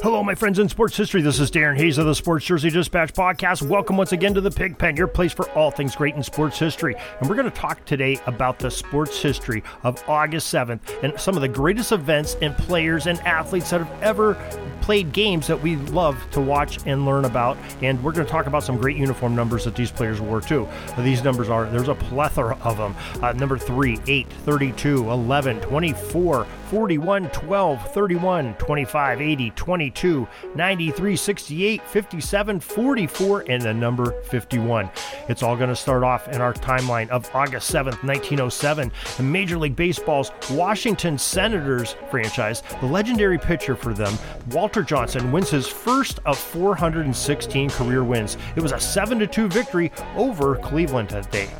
Hello, my friends in sports history. This is Darren Hayes of the Sports Jersey Dispatch podcast. Welcome once again to the Pig Pen, your place for all things great in sports history. And we're going to talk today about the sports history of August 7th and some of the greatest events and players and athletes that have ever played games that we love to watch and learn about. And we're going to talk about some great uniform numbers that these players wore too. These numbers are, there's a plethora of them. Uh, number 3, 8, 32, 11, 24, 41, 12, 31, 25, 80, 22, 93, 68, 57, 44, and the number 51. It's all going to start off in our timeline of August 7th, 1907. The Major League Baseball's Washington Senators franchise, the legendary pitcher for them, Walter Johnson, wins his first of 416 career wins. It was a 7 2 victory over Cleveland that day.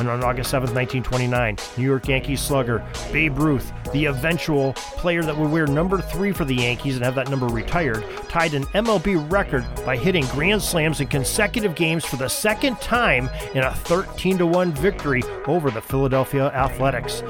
And on August 7, 1929, New York Yankees slugger Babe Ruth, the eventual player that would wear number three for the Yankees and have that number retired, tied an MLB record by hitting grand slams in consecutive games for the second time in a 13 1 victory over the Philadelphia Athletics.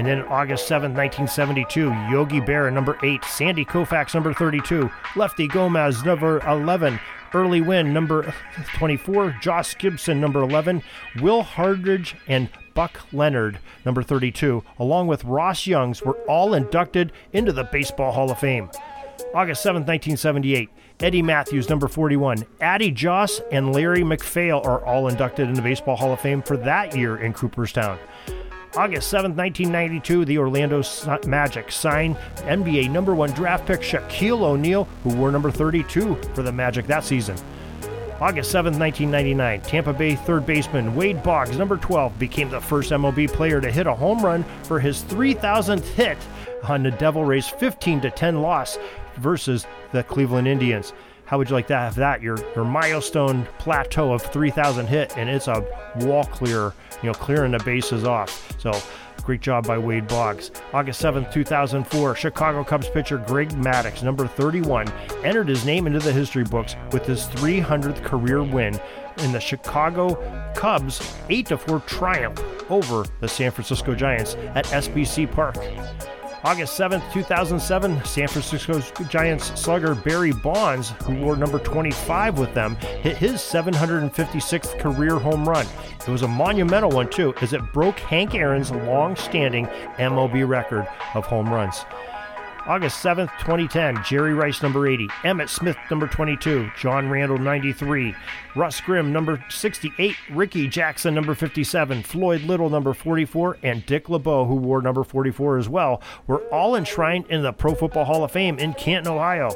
And then August 7, 1972, Yogi Berra, number 8, Sandy Koufax, number 32, Lefty Gomez, number 11, Early Wynn, number 24, Josh Gibson, number 11, Will Harridge, and Buck Leonard, number 32, along with Ross Youngs, were all inducted into the Baseball Hall of Fame. August 7, 1978, Eddie Mathews, number 41, Addie Joss, and Larry MacPhail are all inducted into the Baseball Hall of Fame for that year in Cooperstown. August 7, 1992, the Orlando Magic signed NBA number one draft pick Shaquille O'Neal, who wore number 32 for the Magic that season. August 7, 1999, Tampa Bay third baseman Wade Boggs, number 12, became the first MLB player to hit a home run for his 3,000th hit on the Devil Rays' 15 10 loss versus the Cleveland Indians. How would you like to have that? Your your milestone plateau of 3,000 hit, and it's a wall clear, you know, clearing the bases off. So Great job by Wade Boggs. August 7th, 2004, Chicago Cubs pitcher Greg Maddux, number 31, entered his name into the history books with his 300th career win in the Chicago Cubs 8 4 triumph over the San Francisco Giants at SBC Park. August 7th, 2007, San Francisco Giants slugger Barry Bonds, who wore number 25 with them, hit his 756th career home run. It was a monumental one, too, as it broke Hank Aaron's long standing MLB record of home runs. August 7th, 2010, Jerry Rice, number 80, Emmitt Smith, number 22, John Randle, 93, Russ Grimm, number 68, Rickey Jackson, number 57, Floyd Little, number 44, and Dick LeBeau, who wore number 44 as well, were all enshrined in the Pro Football Hall of Fame in Canton, Ohio.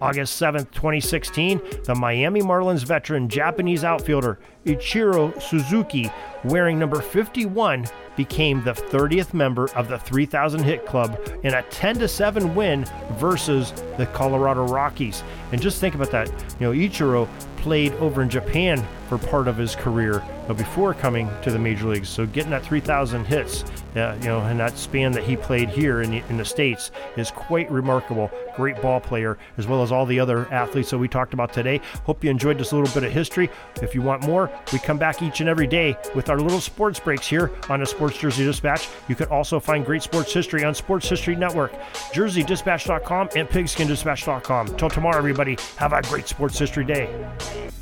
August 7th, 2016, the Miami Marlins veteran Japanese outfielder Ichiro Suzuki, wearing number 51, became the 30th member of the 3000 hit club in a 10 7 win versus the Colorado Rockies. And just think about that. You know, Ichiro played over in Japan for part of his career before coming to the major leagues. So getting that 3,000 hits, uh, you know, in that span that he played here in the, in the states is quite remarkable. Great ball player, as well as all the other athletes that we talked about today. Hope you enjoyed this little bit of history. If you want more, we come back each and every day with our little sports breaks here on the Sports Jersey Dispatch. You can also find great sports history on Sports History Network, JerseyDispatch.com, and PigskinDispatch.com. Till tomorrow, everybody, have a great sports history day.